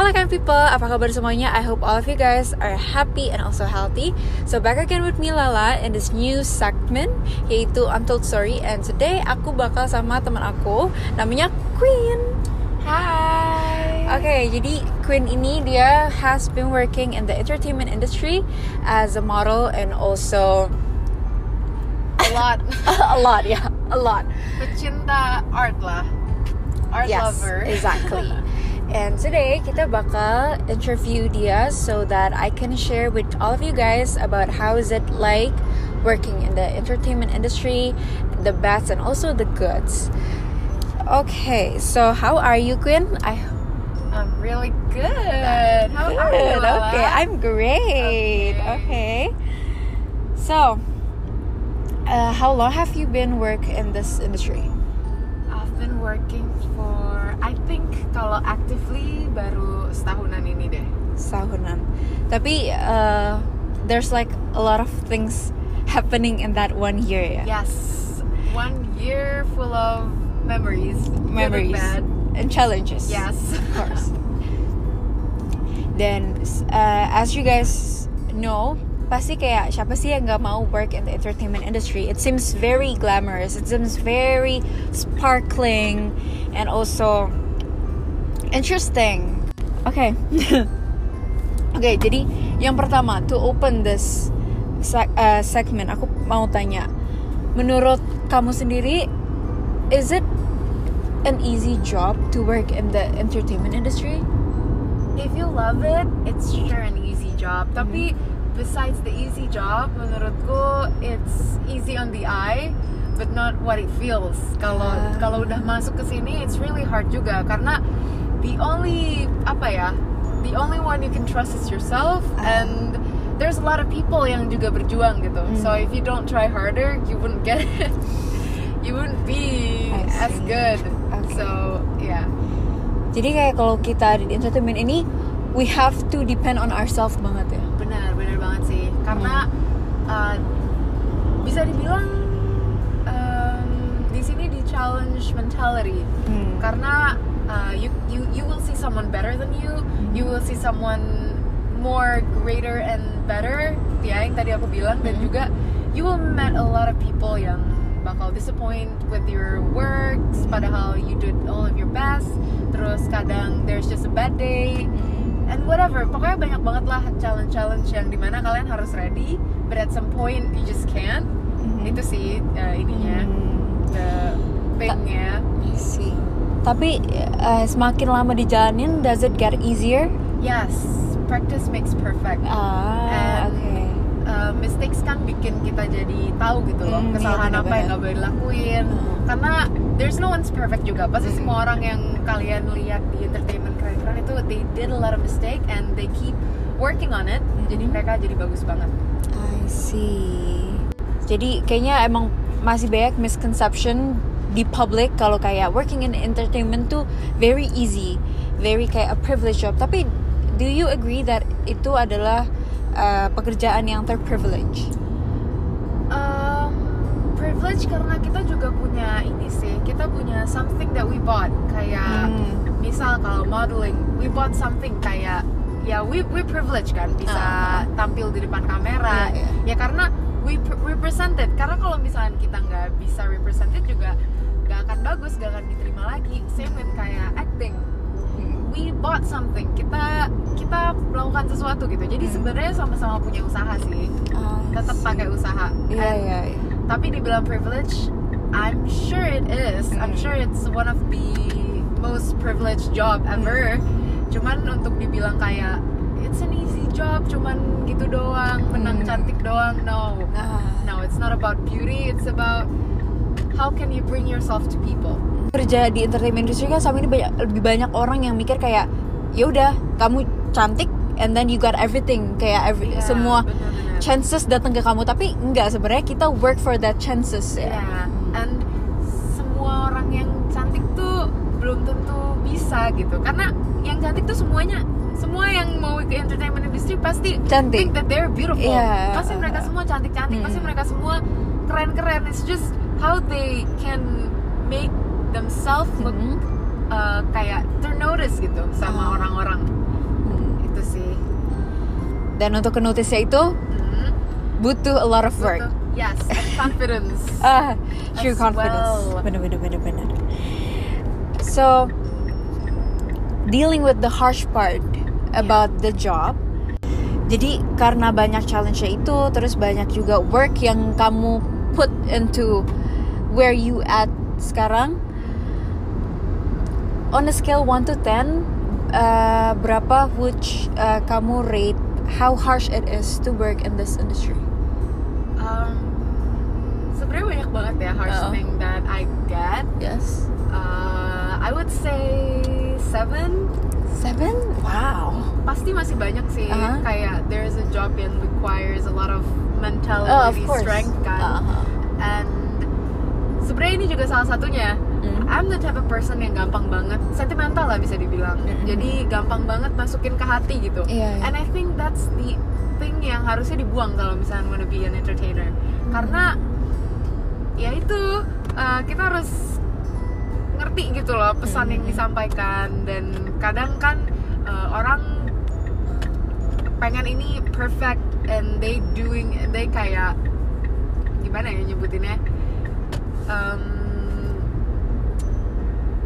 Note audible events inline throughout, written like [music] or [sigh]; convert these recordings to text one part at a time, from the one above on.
Hello kind people, apa kabar semuanya? I hope all of you guys are happy and also healthy. So back again with me Lala in this new segment yaitu Untold Story and today aku bakal sama teman aku namanya Queen. Hai. Oke, okay, jadi Queen ini dia has been working in the entertainment industry as a model and also a lot. [laughs] a lot, yeah, a lot. Pecinta art lah. Art yes, lover. exactly. [laughs] And today kita bakal interview dia so that I can share with all of you guys about how is it like working in the entertainment industry, the bads and also the goods. Okay, so how are you, Quinn? I I'm really good. How good. are you? Lala? Okay, I'm great. Okay. Okay. So, uh, how long have you been work in this industry? I've been working for I think kalau actively baru setahunan ini deh. Sahunan. Tapi uh, there's like a lot of things happening in that one year ya. Yes. One year full of memories. good and Memories bad. and challenges. Yes. of course. [laughs] Then uh, as you guys know, pasti kayak siapa sih yang nggak mau work in the entertainment industry? It seems very glamorous. It seems very sparkling and also interesting. Okay. [laughs] Oke, jadi yang pertama to open this seg- uh, segment, aku mau tanya, menurut kamu sendiri, is it an easy job to work in the entertainment industry? If you love it, it's sure an easy job. Tapi besides the easy job, menurutku it's easy on the eye, but not what it feels. Kalau Ah. kalau udah masuk ke sini, it's really hard juga karena the only apa ya, the only one you can trust is yourself, Ah. and there's a lot of people yang juga berjuang gitu. Mm. So if you don't try harder, you wouldn't get it. [laughs] you wouldn't be as good. Okay. So yeah. Jadi kayak kalau kita di entertainment ini, we have to depend on ourselves banget ya. benar benar banget sih karena uh, bisa dibilang um, di sini di challenge mentality. Hmm. karena uh, you you you will see someone better than you. You will see someone more greater and better. Ya yang tadi aku bilang. Dan Mhm. juga you will met a lot of people yang bakal disappoint with your works. Padahal you did all of your best. Terus kadang there's just a bad day and whatever pokoknya banyak banget lah challenge-challenge yang di mana kalian harus ready but at some point you just can't Mhm. itu sih uh, ininya Hmm. the thingnya I see. Tapi uh, semakin lama dijalanin, does it get easier? yes practice makes perfect Ah, And- oke. Uh, mistakes kan bikin kita jadi tahu gitu loh Hmm, iya, kesalahan apa yang nggak boleh dilakuin Hmm. karena there's no one's perfect juga pasti Hmm. semua orang yang kalian lihat di entertainment itu they did a lot of mistake and they keep working on it jadi Hmm. mereka jadi bagus banget I see. Jadi kayaknya emang masih banyak misconception di public kalau kayak working in entertainment tuh very easy, very kayak a privilege job. Tapi do you agree that itu adalah uh, pekerjaan yang terprivilege? Um, privilege karena kita juga punya ini sih kita punya something that we bought kayak Hmm. Misal kalau modeling we bought something kayak ya we we privilege kan bisa Ah. tampil di depan kamera Iya, iya. ya karena we pr- represented karena kalau misalnya kita nggak bisa represented juga nggak akan bagus nggak akan diterima lagi same with kayak acting we bought something kita kita melakukan sesuatu gitu jadi Hmm. sebenarnya sama-sama punya usaha sih I tetap see. pakai usaha Iya And- iya. iya. tapi dibilang privilege I'm sure it is I'm Hmm. sure it's one of the most privileged job ever. Cuman untuk dibilang kayak it's an easy job cuman gitu doang menang Hmm. cantik doang no. Ah. no it's not about beauty it's about how can you bring yourself to people. Kerja di entertainment industry kan sama ini banyak lebih banyak orang yang mikir kayak ya udah kamu cantik and then you got everything. Kayak every, Iya, semua bener-bener. chances datang ke kamu. Tapi enggak sebenarnya kita work for that chances ya. Yeah, and semua orang yang cantik tuh belum tentu bisa gitu karena yang cantik tuh semuanya semua yang mau ke entertainment industry pasti Cantik. think that they're beautiful Iya. pasti mereka semua cantik-cantik pasti Hmm. mereka semua keren-keren it's just how they can make themselves look Mhm. uh, kayak ternotice gitu sama Ah. orang-orang Hmm. itu sih Dan untuk ke notice itu Hmm. butuh a lot of work. Betul. yes and [laughs] confidence Ah, true confidence. well. Bener bener bener bener. So dealing with the harsh part about the job. Jadi karena banyak challenge itu, terus banyak juga work yang kamu put into where you at sekarang. On a scale 1 to 10, uh, berapa would uh, kamu rate how harsh it is to work in this industry? um, sebenarnya banyak banget ya harsh Oo. thing that I get Yes. Uh, I would say seven Seven? Wow. pasti masih banyak sih Uh-huh. kayak there's a job yang requires a lot of mental Oh, of strength kan Uh-huh. and sebenarnya ini juga salah satunya Mm. I'm the type of person yang gampang banget sentimental lah bisa dibilang Mm-mm. jadi gampang banget masukin ke hati gitu Iya, iya. and I think that's the thing yang harusnya dibuang kalau misalnya wanna be an entertainer karena ya itu uh, kita harus ngerti gitu loh pesan yang Mm. disampaikan. Dan kadang kan uh, orang pengen ini perfect and they doing they kayak gimana ya nyebutinnya? Um,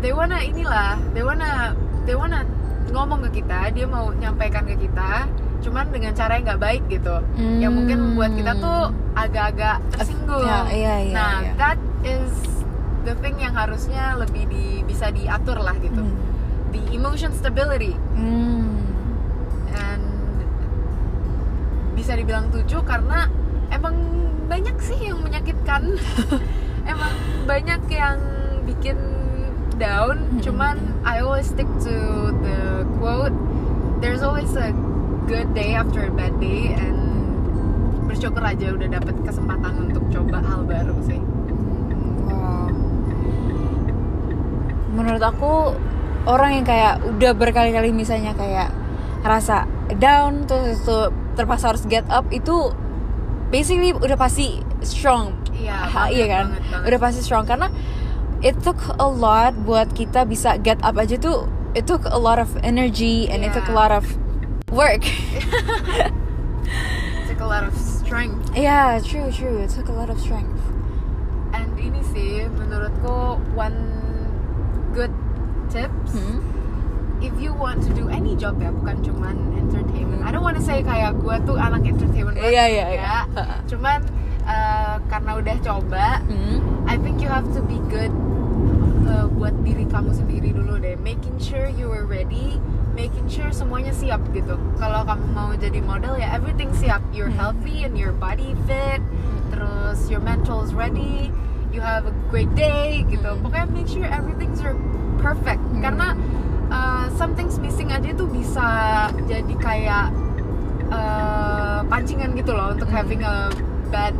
they wanna inilah they wanna they wanna ngomong ke kita dia mau nyampaikan ke kita cuman dengan cara yang nggak baik gitu. Yang mungkin membuat kita tuh agak-agak tersinggung. Ya, iya, iya, nah iya. that is the thing yang harusnya lebih di, bisa diatur lah gitu Hmm. the emotion stability Hmm. and bisa dibilang tujuh karena emang banyak sih yang menyakitkan [laughs] emang banyak yang bikin down Mm-mm. cuman I always stick to the quote there's always a good day after a bad day and bersyukur aja udah dapet kesempatan untuk coba hal baru sih Menurut aku orang yang kayak udah berkali-kali misalnya kayak rasa down terus itu terpaksa harus get up itu basically udah pasti strong. Iya, Ha, banget, iya kan? banget, banget. Udah pasti strong karena it took a lot buat kita bisa get up aja tuh it took a lot of energy and it took a Iya. lot of work. it took a lot of strength yeah, true, true. It took a lot of strength. and ini sih menurutku one good tips Hmm? if you want to do any job ya bukan cuman entertainment I don't wanna say kayak gue tuh anak entertainment banget Iya, iya, ya. iya. cuman uh, karena udah coba Hmm? I think you have to be good uh, buat diri kamu sendiri dulu deh making sure you are ready making sure semuanya siap gitu kalau kamu mau jadi model ya everything siap you're Hmm. healthy and your body fit terus your mental is ready you have a great day gitu Hmm. pokoknya make sure everything's perfect Hmm. karena uh, something's missing aja tuh bisa jadi kayak uh, pancingan gitu loh untuk Hmm. having a bad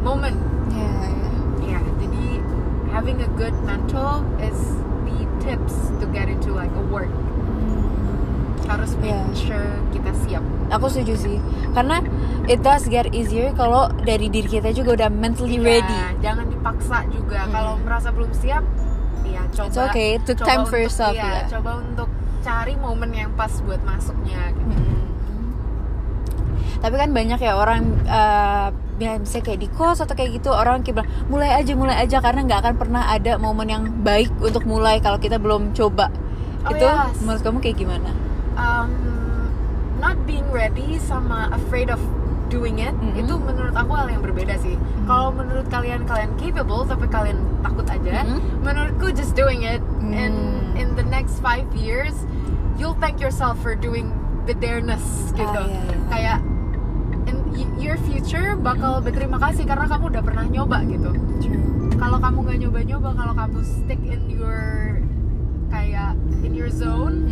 moment Yeah, yeah. Jadi having a good mental is the tips to get into like a work. Harus make Yeah. sure kita siap. Aku setuju sih, karena it does get easier kalau dari diri kita juga udah mentally Ya, ready. Jangan dipaksa juga. Mm. Kalau merasa belum siap, ya coba. It's okay, took coba time for untuk- yourself, iya, ya. Coba untuk cari momen yang pas buat masuknya. Gitu. Mm. Tapi kan banyak ya orang uh, bilang misalnya kayak di kos atau kayak gitu orang kayak bilang mulai aja mulai aja karena nggak akan pernah ada momen yang baik untuk mulai kalau kita belum coba. Oh, Itu yes. menurut kamu kayak gimana? Um, not being ready sama afraid of doing it Mhm. itu menurut aku hal yang berbeda sih. Kalau menurut kalian kalian capable tapi kalian takut aja, Mhm. menurutku just doing it and Hmm. in the next five years you'll thank yourself for doing the dareness gitu. Ah, iya, iya. Kayak in your future bakal berterima kasih karena kamu udah pernah nyoba gitu. Kalau kamu nggak nyoba-nyoba, kalau kamu stick in your kayak in your zone,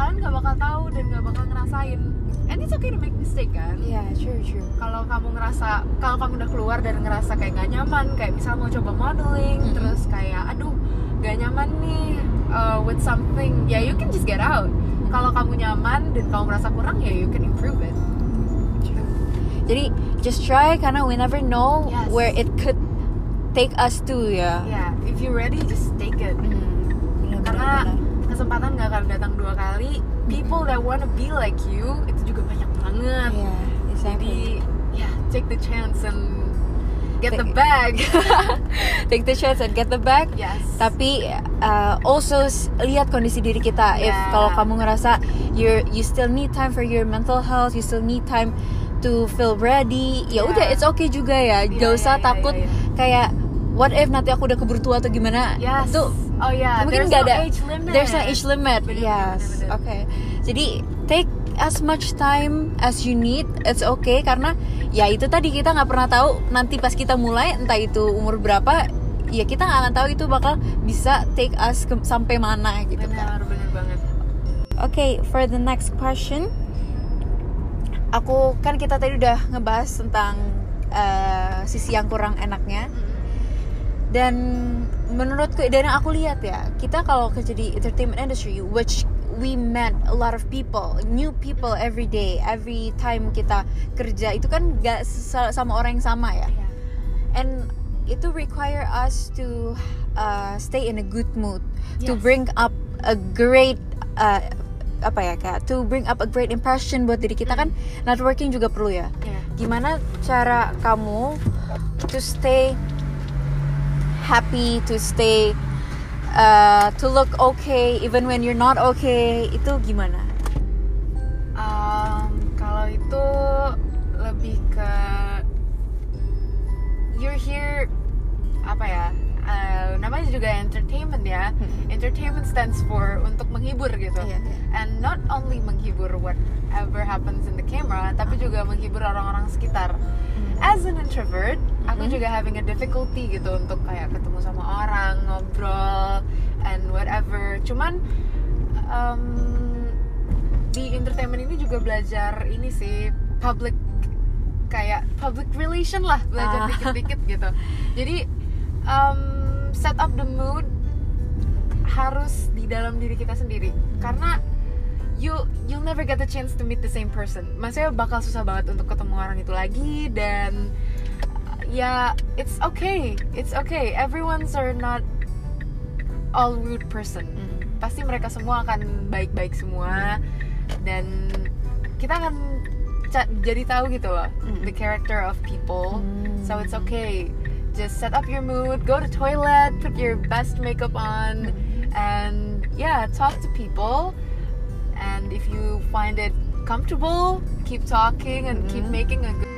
kalian nggak bakal tahu dan nggak bakal ngerasain. And it's okay to make mistake kan. Iya, true, true. Kalau kamu ngerasa, kalau kamu udah keluar dan ngerasa kayak gak nyaman, kayak misal mau coba modeling, Mhm. terus kayak aduh gak nyaman nih uh, with something, ya you can just get out. Kalau kamu nyaman dan kamu merasa kurang, ya you can improve it. Jadi just try karena we never know Yes. where it could take us to ya. Yeah, if you're ready, just take it. Hmm, benar-benar, Karena benar. datang dua kali people that wanna be like you itu juga banyak banget jadi exactly. ya take the chance and get the bag [laughs] Take the chance and get the bag. yes Tapi uh, also lihat kondisi diri kita. If Yeah. kalau kamu ngerasa you you still need time for your mental health, you still need time to feel ready. Ya Yeah. udah, it's okay juga ya. Iya, Gak usah iya, iya, takut iya, iya. kayak what if nanti aku udah keburu tua atau gimana? yes Itu oh ya mungkin there's nggak no ada age limit. there's no age limit. Bener, yes oke jadi take as much time as you need it's okay. Karena ya itu tadi kita nggak pernah tahu nanti pas kita mulai entah itu umur berapa ya kita nggak akan tahu itu bakal bisa take us ke- sampai mana gitu kan. Benar banget. Oke, for the next question, aku kan kita tadi udah ngebahas tentang eh, sisi yang kurang enaknya. Dan menurutku dan yang aku lihat ya kita kalau kerja di entertainment industry which we met a lot of people new people every day every time kita kerja itu kan gak sama orang yang sama ya Iya. and itu require us to uh, stay in a good mood to Yes. bring up a great uh, apa ya kayak to bring up a great impression buat diri kita kan networking juga perlu ya Iya. gimana cara kamu to stay happy to stay uh, to look okay even when you're not okay itu gimana Um, kalau itu lebih ke you're here apa ya? uh, namanya juga entertainment ya. Hmm. Entertainment stands for untuk menghibur gitu. Iya, iya. And not only menghibur whatever happens in the camera, tapi juga menghibur orang-orang sekitar. As an introvert, aku Mhm. juga having a difficulty gitu untuk kayak ketemu sama orang, ngobrol, and whatever. Cuman um, di entertainment ini juga belajar ini sih public kayak public relation lah belajar Ah. dikit-dikit gitu. Jadi um, set up the mood harus di dalam diri kita sendiri karena you you'll never get the chance to meet the same person. Maksudnya bakal susah banget untuk ketemu orang itu lagi dan ya it's okay, it's okay. Everyone's are not all rude person. Pasti mereka semua akan baik-baik semua dan kita akan jadi tahu gitu loh Mm. the character of people. Mm. So it's okay. Just set up your mood, go to toilet, put your best makeup on, and yeah, talk to people. And if you find it comfortable, keep talking and keep Mhm. making a good.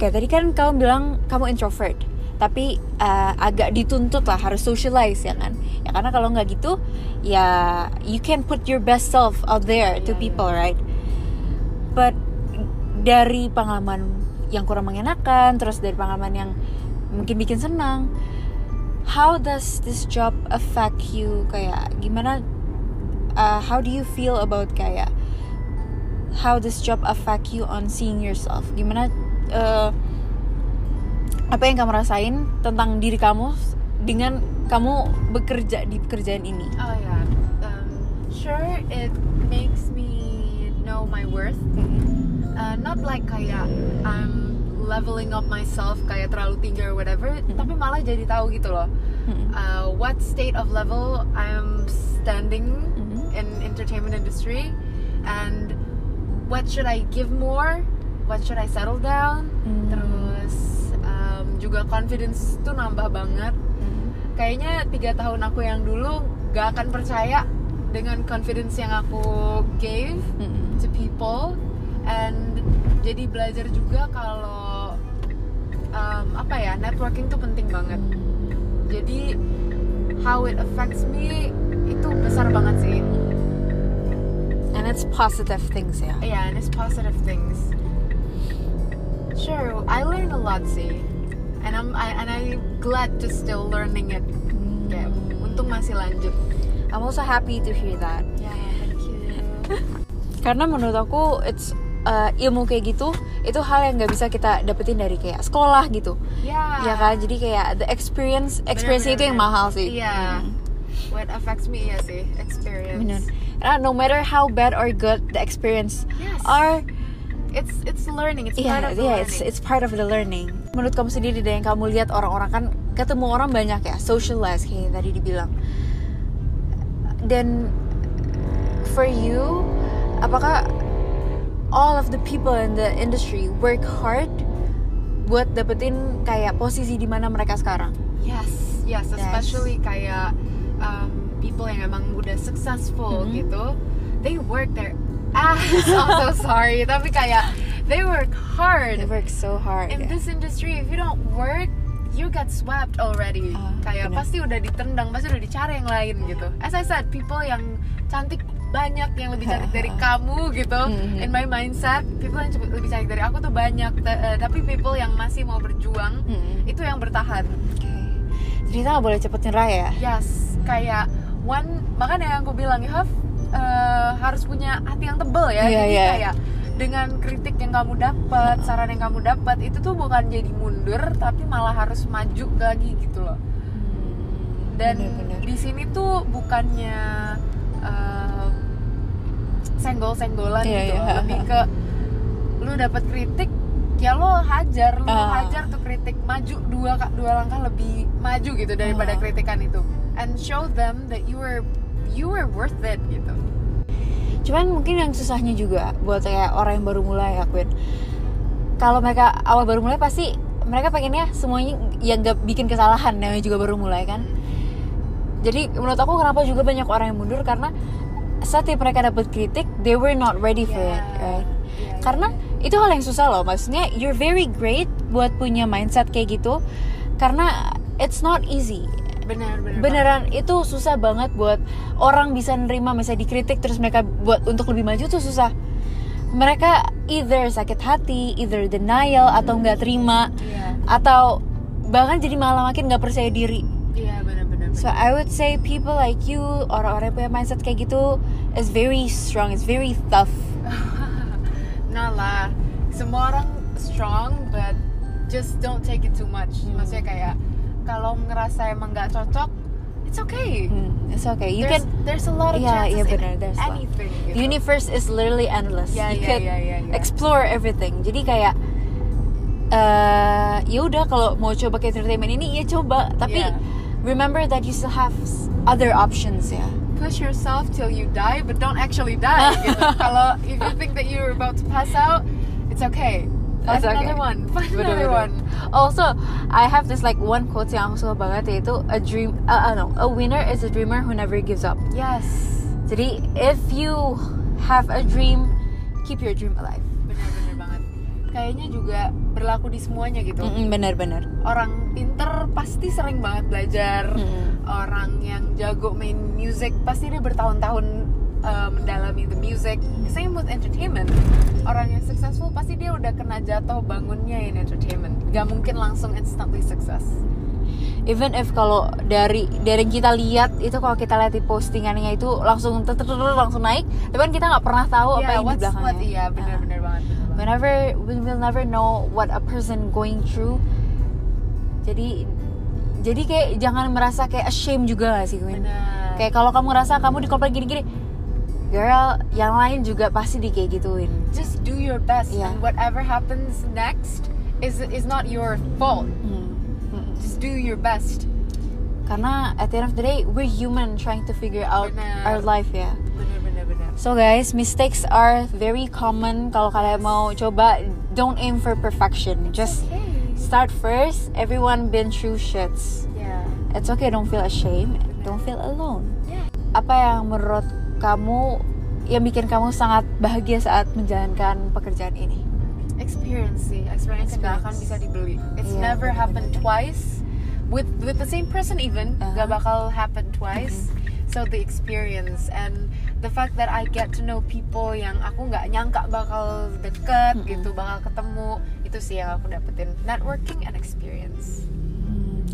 Oke, tadi kan kamu bilang kamu introvert, tapi uh, agak dituntut lah harus socialize ya kan? Ya karena kalau nggak gitu, ya you can put your best self out there to iya. people, right? But dari pengalaman yang kurang mengenakan, terus dari pengalaman yang mungkin bikin senang, how does this job affect you? Kayak gimana? uh, how do you feel about kayak how this job affect you on seeing yourself? Gimana uh, apa yang kamu rasain tentang diri kamu dengan kamu bekerja di pekerjaan ini? Oh yeah. Um, sure, it makes me know my worth. Uh, not like kayak I'm leveling up myself kayak terlalu tinggi or whatever, tapi malah jadi tahu gitu loh. Uh, what state of level I'm standing Mhm. in entertainment industry, and what should I give more? What should I settle down? Hmm. Terus um, juga confidence tuh nambah banget. Kayaknya tiga tahun aku yang dulu gak akan percaya dengan confidence yang aku gave to people. And jadi belajar juga kalau um, apa ya networking tuh penting banget. Jadi how it affects me itu besar banget sih. And it's positive things ya. yeah and it's positive things sure I learn a lot sih and I'm I, and I glad to still learning it kayak untung masih lanjut I'm also happy to hear that. ya thank you [laughs] Karena menurut aku it's uh, ilmu kayak gitu itu hal yang nggak bisa kita dapetin dari kayak sekolah gitu. ya Ya kan? Jadi kayak the experience experience itu yang bener. mahal sih. Iya. Hmm. what affects me ya sih experience Bener. Karena no matter how bad or good the experience Yes. are, it's it's learning it's Iya, part of the iya, learning it's it's part of the learning. Menurut kamu sendiri deh yang kamu lihat orang-orang kan ketemu orang banyak ya, socialize kayak tadi dibilang. Dan for you, apakah all of the people in the industry work hard buat dapetin kayak posisi di mana mereka sekarang? yes yes Yes. especially kayak um, people yang emang udah successful Mhm. gitu they work their ass [laughs] I'm so sorry tapi kayak they work hard They work so hard. in ya. this industry if you don't work you get swept already Ah, kayak benar. pasti udah ditendang pasti udah dicari yang lain gitu as I said people yang cantik banyak yang lebih cantik dari kamu gitu Mhm. in my mindset people yang lebih cantik dari aku tuh banyak eh, tapi people yang masih mau berjuang Mm-mm. itu yang bertahan Oke. Jadi kita nggak boleh cepet nyerah ya? yes kayak one makanya yang aku bilang you have eh, harus punya hati yang tebel ya Iya, jadi iya. kayak dengan kritik yang kamu dapat saran yang kamu dapat itu tuh bukan jadi mundur tapi malah harus maju lagi gitu loh dan Bener-bener. di sini tuh bukannya eh, senggol-senggolan Iya, gitu iya. lebih ke lu dapat kritik ya lo hajar lu Ah. hajar tuh kritik maju dua dua langkah lebih maju gitu daripada Ah. kritikan itu and show them that you were you were worth it gitu Cuman mungkin yang susahnya juga buat kayak orang yang baru mulai akuin. Kalau mereka awal baru mulai pasti mereka pengennya semuanya yang gak bikin kesalahan namanya juga baru mulai kan. Jadi menurut aku kenapa juga banyak orang yang mundur karena setiap mereka dapat kritik they were not ready for it, Yeah. right? Iya, Karena itu hal yang susah loh. Maksudnya you're very great buat punya mindset kayak gitu karena it's not easy. Benar benar Beneran itu susah banget buat orang bisa nerima misalnya dikritik terus mereka buat untuk lebih maju tuh susah. Mereka either sakit hati, either denial atau nggak terima iya atau bahkan jadi malah makin nggak percaya diri. iya So I would say people like you, orang-orang yang punya mindset kayak gitu is very strong, it's very tough. [laughs] nah lah semua orang strong but just don't take it too much Hmm. maksudnya kayak kalau ngerasa emang nggak cocok it's okay Hmm, it's okay. You there's, can there's a lot of Iya, chances in there's a lot. anything gitu. The universe is literally endless. Ya, you ya, could ya, ya, ya. explore everything. Jadi kayak eh ya udah kalau mau coba ke entertainment ini ya coba, tapi Yeah. remember that you still have other options ya. push yourself till you die but don't actually die gitu [laughs] kalau if you think that you're about to pass out it's okay It's okay. another one find another one Also, I have this like one quote yang aku suka banget yaitu a dream, uh, uh, no, a winner is a dreamer who never gives up. yes Jadi if you have a dream, keep your dream alive. benar-benar banget kayaknya juga berlaku di semuanya gitu Mm-mm, Bener-bener. orang pinter pasti sering banget belajar Mm-mm. orang yang jago main music pasti dia bertahun-tahun uh, mendalami the music. Same with entertainment. Orang yang successful pasti dia udah kena jatuh bangunnya in entertainment. Gak mungkin langsung instantly success even if kalau dari dari kita lihat itu kalau kita lihat di postingannya itu langsung ter- ter- ter- langsung naik tapi kan kita nggak pernah tahu apa yang di belakangnya. What iya benar-benar banget whenever we will never know what a person going through. Jadi jadi kayak jangan merasa kayak ashamed juga gak sih Queen? Kayak kalau kamu ngerasa kamu di komplek gini-gini girl yang lain juga pasti di kayak gituin just do your best Yeah. and whatever happens next is is not your fault Hmm. Hmm. just do your best karena at the end of the day we're human trying to figure out Benar. our life ya benar-benar benar So guys, mistakes are very common. Kalau kalian mau coba, don't aim for perfection. Just okay start first. Everyone been through shits. yeah It's okay, don't feel ashamed. Don't feel alone. yeah Apa yang menurut kamu yang bikin kamu sangat bahagia saat menjalankan pekerjaan ini? experience sih. Experience yang gak akan bisa dibeli. It's Iya, never happened twice. With with the same person even Uh-huh. gak bakal happen twice. So the experience and the fact that I get to know people yang aku nggak nyangka bakal deket Mm-mm. gitu bakal ketemu itu sih yang aku dapetin. Networking and experience. Hmm,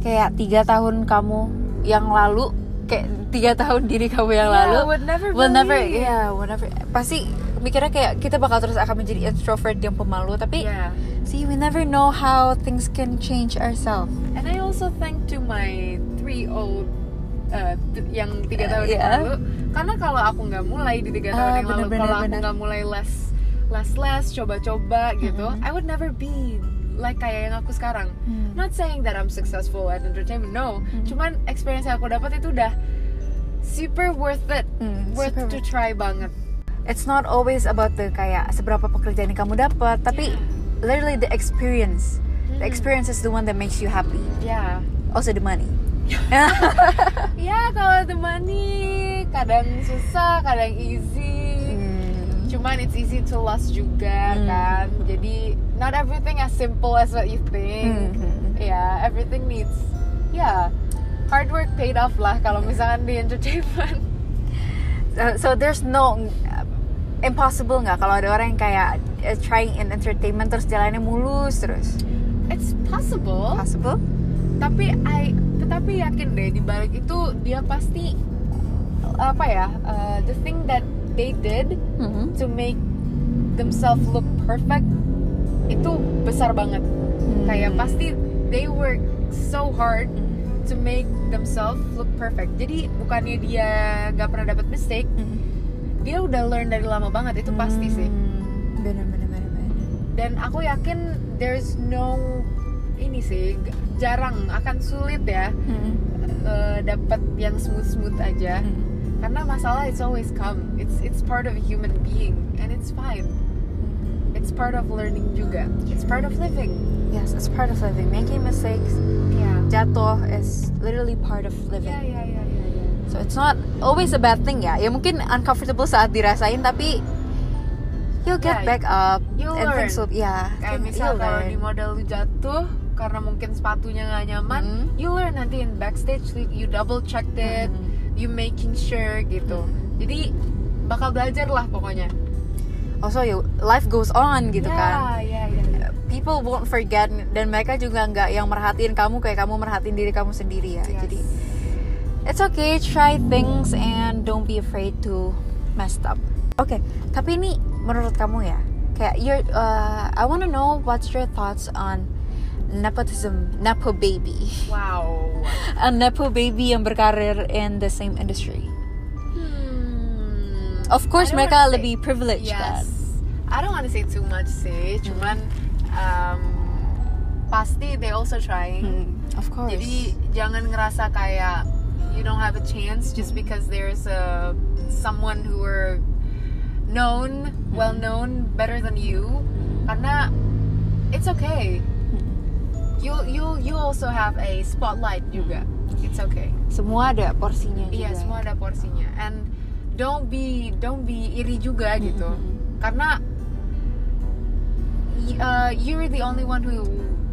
Kayak tiga tahun kamu yang lalu, kayak tiga tahun diri kamu yang Yeah, lalu, would never will never, yeah, will never. Pasti mikirnya kayak kita bakal terus akan menjadi introvert yang pemalu, tapi yeah See, we never know how things can change ourselves. And I also thank to my three old uh, yang tiga Uh, tahun yang yeah. lalu karena kalau aku nggak mulai di tiga Ah, tahun yang lalu bener, bener, kalau aku bener. nggak mulai les les-les coba-coba gitu Mhm. I would never be like kayak yang aku sekarang Hmm. not saying that I'm successful at entertainment no Mhm. cuman experience yang aku dapat itu udah super worth it. Hmm, worth super to try banget. It's not always about the kayak seberapa pekerjaan yang kamu dapat tapi literally the experience. The Hmm. experience is the one that makes you happy. Ya also the money. [laughs] Ya kalau the money kadang susah kadang easy. Hmm. cuman it's easy to lost juga Hmm. kan. Jadi not everything as simple as what you think. Hmm. ya everything needs ya hard work paid off lah kalau misalkan di entertainment. [laughs] Uh, so there's no impossible nggak kalau ada orang yang kayak uh, trying in entertainment terus jalannya mulus terus? It's possible. Possible? Tapi I tetapi yakin deh di balik itu dia pasti apa ya uh, the thing that they did Mhm. to make themselves look perfect itu besar banget. Kayak Hmm. pasti they work so hard to make themselves look perfect. Jadi bukannya dia gak pernah dapat mistake Mhm. dia udah learn dari lama banget itu pasti sih. Hmm. bener bener bener dan aku yakin there's no ini sih jarang akan sulit ya Mhm. uh, dapat yang smooth smooth aja. Mhm. karena masalah it's always come. It's it's part of a human being and it's fine. It's part of learning juga. It's part of living. Yes it's part of living. Making mistakes. Ya jatuh is literally part of living ya ya ya ya, ya. So it's not always a bad thing ya. Ya mungkin uncomfortable saat dirasain tapi you'll get Yeah, back up you'll and learn. things will ya. kayak misal kalau learn. di model lu jatuh karena mungkin sepatunya nggak nyaman Hmm. you learn nanti in backstage you- double checked it Hmm. you making sure gitu jadi bakal belajar lah pokoknya Also you life goes on gitu ya, kan. ya ya ya People won't forget dan mereka juga nggak yang merhatiin kamu kayak kamu merhatiin diri kamu sendiri ya. Yes. Jadi it's okay try things and don't be afraid to mess up. Oke, tapi ini menurut kamu ya, kayak you're, uh, I wanna know what's your thoughts on nepotism, nepo baby. wow [laughs] a nepo baby yang berkarir in the same industry. Hmm, Of course mereka say- lebih privileged kan. yes I don't want to say too much sih cuman um, pasti they also trying Hmm, of course. Jadi jangan ngerasa kayak you don't have a chance just because there's a someone who are known, well known, better than you. Karena it's okay. You you you also have a spotlight juga. It's okay. semua ada porsinya juga. Iya, semua ada porsinya. And don't be don't be iri juga gitu. Karena uh, you're the only one who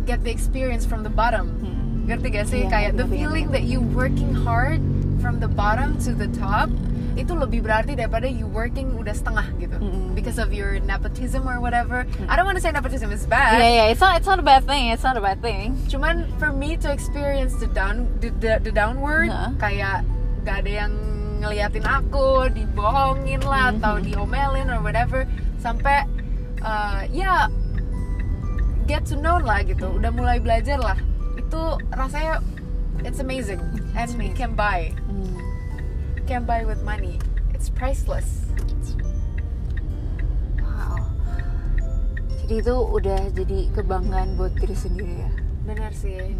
get the experience from the bottom. Hmm. Ngerti gak sih? Iya, Kayak the feeling that you working hard from the bottom to the top itu lebih berarti daripada you working udah setengah gitu. Mm-mm. Because of your nepotism or whatever. I don't want to say nepotism is bad. Iya iya, it's not it's not a bad thing. It's not a bad thing. Cuman for me to experience the down the, the, the downward Huh? kayak gak ada yang ngeliatin aku, dibohongin lah Mhm. atau diomelin or whatever sampai uh, ya get to know lah gitu. Udah mulai belajar lah. Itu rasanya it's amazing and It's we amazing. can buy. Hmm. Can buy with money. It's priceless. Wow. Jadi itu udah jadi kebanggaan buat diri sendiri ya. Benar sih.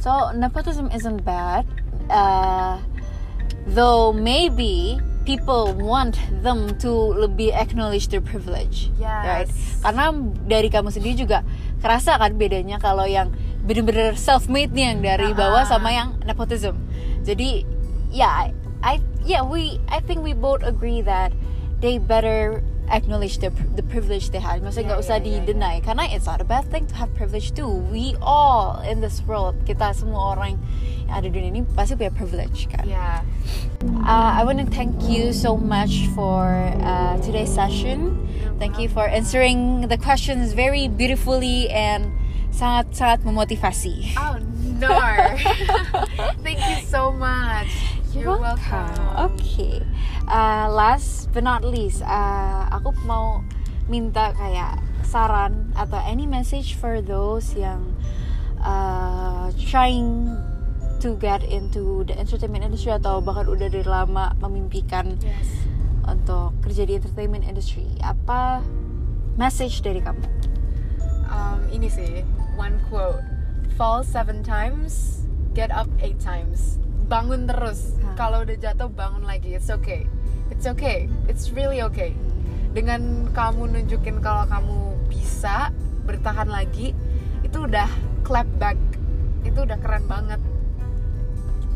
So nepotism isn't bad, uh, though maybe people want them to lebih acknowledge their privilege, Yes. right? Karena dari kamu sendiri juga kerasa kan bedanya kalau yang bener-bener self-made nih yang dari bawah Ah. sama yang nepotism. Jadi ya, I yeah we I think we both agree that they better acknowledge the the privilege they had. Maksudnya nggak Yeah, usah yeah, yeah, di-deny karena it's not a bad thing to have privilege too. We all in this world, kita semua orang yang ada di dunia ini pasti punya privilege kan. Yeah. Uh, I want to thank you so much for uh, today's session. Thank you for answering the questions very beautifully and sangat-sangat memotivasi. Oh no. [laughs] [laughs] Thank you so much. You're welcome. Oke. Uh, last but not least, uh, aku mau minta kayak saran atau any message for those yang uh, trying to get into the entertainment industry atau bahkan udah dari lama memimpikan Yes. untuk kerja di entertainment industry apa message dari kamu Um, ini sih one quote fall seven times get up eight times bangun terus. Kalau udah jatuh bangun lagi. It's okay. It's okay. It's really okay. Dengan kamu nunjukin kalau kamu bisa bertahan lagi itu udah clap back. Itu udah keren banget.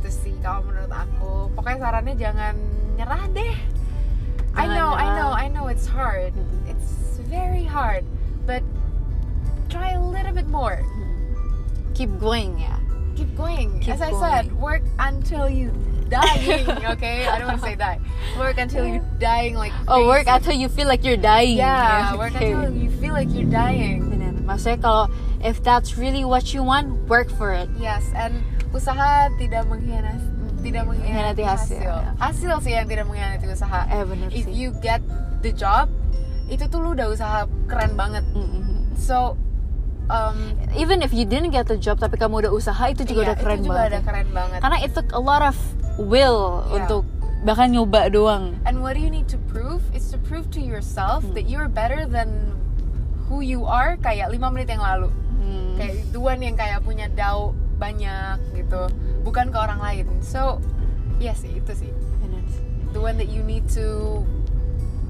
Itu sih kalau menurut aku. Pokoknya sarannya jangan nyerah deh. I Jangan know I nyerah. know I know it's hard. It's very hard but try a little bit more. Keep going ya keep going Keep as I said work until you dying [laughs] okay I don't want to say die work until you dying like oh work crazy. until you feel like you're dying yeah [laughs] work Okay. until you feel like you're dying Bener. Maksudnya kalau if that's really what you want, work for it. Yes, and usaha tidak mengkhianati tidak Mengkhianati hasil, hasil. ya. Hasil sih yang tidak mengkhianati usaha. Eh bener If sih. you get the job, itu tuh lu udah usaha keren banget. Mm-mm. So, um, Even if you didn't get the job tapi kamu udah usaha itu juga iya, udah keren itu juga banget. udah ya. keren banget. Karena it took a lot of will Iya. untuk bahkan nyoba doang. And what do you need to prove? Is to prove to yourself Hmm. that you're better than who you are kayak lima menit yang lalu. Hmm. Kayak Duan yang kayak punya dau banyak gitu, bukan ke orang lain. So, iya sih itu sih. the one that you need to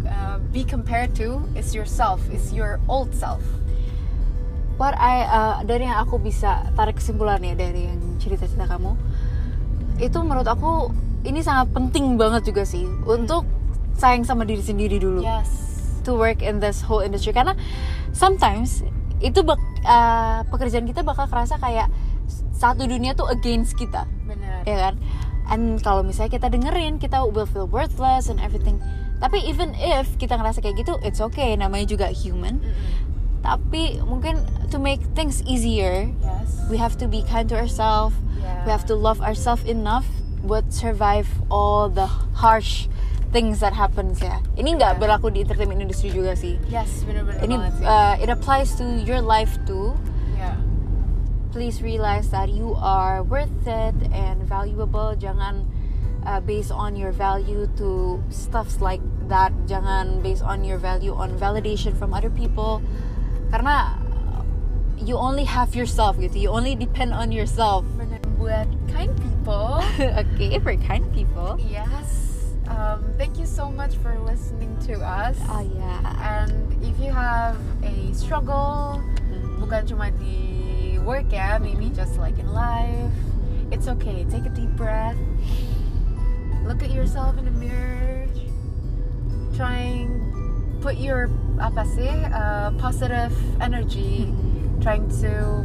uh, be compared to is yourself, is your old self. What I uh, dari yang aku bisa tarik kesimpulan ya dari yang cerita-cerita kamu itu menurut aku ini sangat penting banget juga sih untuk sayang sama diri sendiri dulu. Yes. to work in this whole industry karena sometimes itu bak- uh, pekerjaan kita bakal kerasa kayak satu dunia tuh against kita Benar. ya kan and kalau misalnya kita dengerin kita will feel worthless and everything tapi even if kita ngerasa kayak gitu it's okay namanya juga human Mm-mm. Tapi mungkin to make things easier Yes. we have to be kind to ourselves Yeah. we have to love ourselves enough buat survive all the harsh things that happens ya ini nggak Yeah. berlaku di entertainment industry juga sih Yes, benar-benar ini banget uh, it applies to your life too yeah. please realize that you are worth it and valuable jangan uh, based on your value to stuffs like that jangan based on your value on validation from other people karena you only have yourself gitu you only depend on yourself. Buat kind people. [laughs] okay for kind people yes. Um, thank you so much for listening to us. oh yeah And if you have a struggle, bukan cuma di work ya, maybe just like in life, it's okay. Take a deep breath. Look at yourself in the mirror. Trying put your apa sih uh, positive energy. Trying to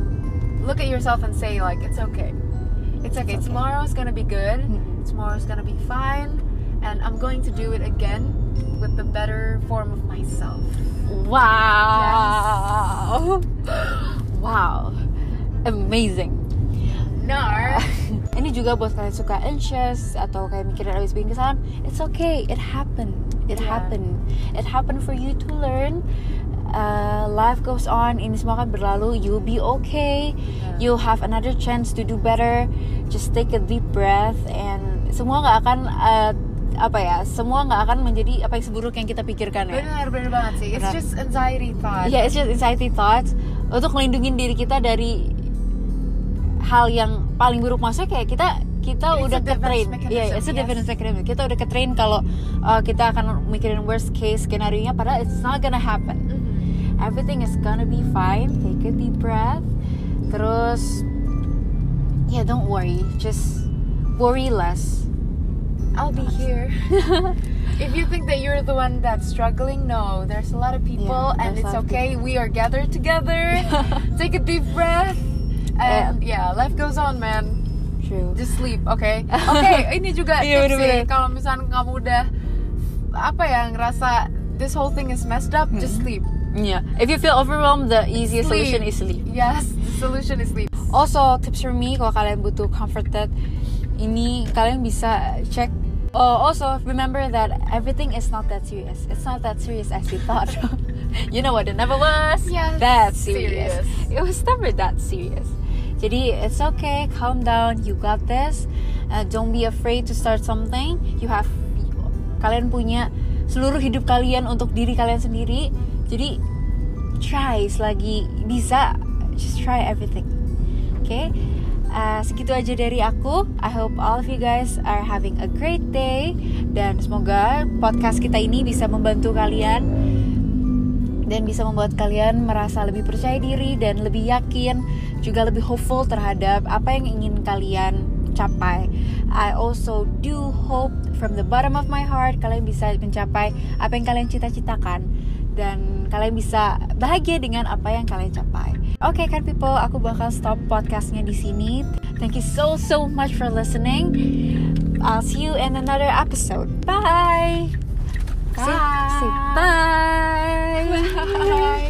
look at yourself and say like it's okay. It's okay. It's okay. Tomorrow's gonna be good. Mhm. Tomorrow's gonna be fine, and I'm going to do it again with the better form of myself. wow [gasps] wow amazing Nar. [laughs] ini juga buat kalian suka anxious atau kayak mikirin always being kesalahan it's okay it happened it Yeah. happened it happened for you to learn Uh, life goes on ini semua akan berlalu you'll be okay Yeah. you'll have another chance to do better just take a deep breath and semua nggak akan uh, apa ya semua nggak akan menjadi apa yang seburuk yang kita pikirkan ya Benar, benar banget sih. It's Benar. just anxiety thought. Yeah, it's just anxiety thoughts untuk melindungi diri kita dari hal yang paling buruk maksudnya kayak kita kita It's udah defense ketrain, mechanism, iya, it's a yes. mechanism. Kita udah ketrain kalau uh, kita akan mikirin worst case skenario nya, padahal it's not gonna happen. Mhm. Everything is gonna be fine. Take a deep breath. Terus, yeah, don't worry. Just worry less. I'll be here. [laughs] if you think that you're the one that's struggling, no, there's a lot of people, Yeah, and it's okay. We are gathered together. [laughs] Take a deep breath, and yeah, life goes on, man. True. Just sleep, okay? [laughs] Okay, ini juga Iya, tips bener-bener. sih. Kalau misalnya kamu udah apa ya ngerasa this whole thing is messed up, just sleep. Yeah. If you feel overwhelmed, the easiest Sleep. solution is sleep. Yes, the solution is sleep. Also, tips from me kalau kalian butuh comforted, ini kalian bisa cek. Oh, also remember that everything is not that serious. It's not that serious as you thought. [laughs] you know what? It never was Yes, that serious. serious. It was never that serious. Jadi it's okay, calm down. You got this. Uh, don't be afraid to start something. You have kalian punya seluruh hidup kalian untuk diri kalian sendiri jadi try selagi bisa just try everything oke okay? uh, segitu aja dari aku I hope all of you guys are having a great day dan semoga podcast kita ini bisa membantu kalian dan bisa membuat kalian merasa lebih percaya diri dan lebih yakin juga lebih hopeful terhadap apa yang ingin kalian capai. I also do hope from the bottom of my heart kalian bisa mencapai apa yang kalian cita-citakan dan kalian bisa bahagia dengan apa yang kalian capai. Oke okay, kan people, aku bakal stop podcastnya di sini. Thank you so so much for listening. I'll see you in another episode. Bye. Say, say bye. [laughs] Bye.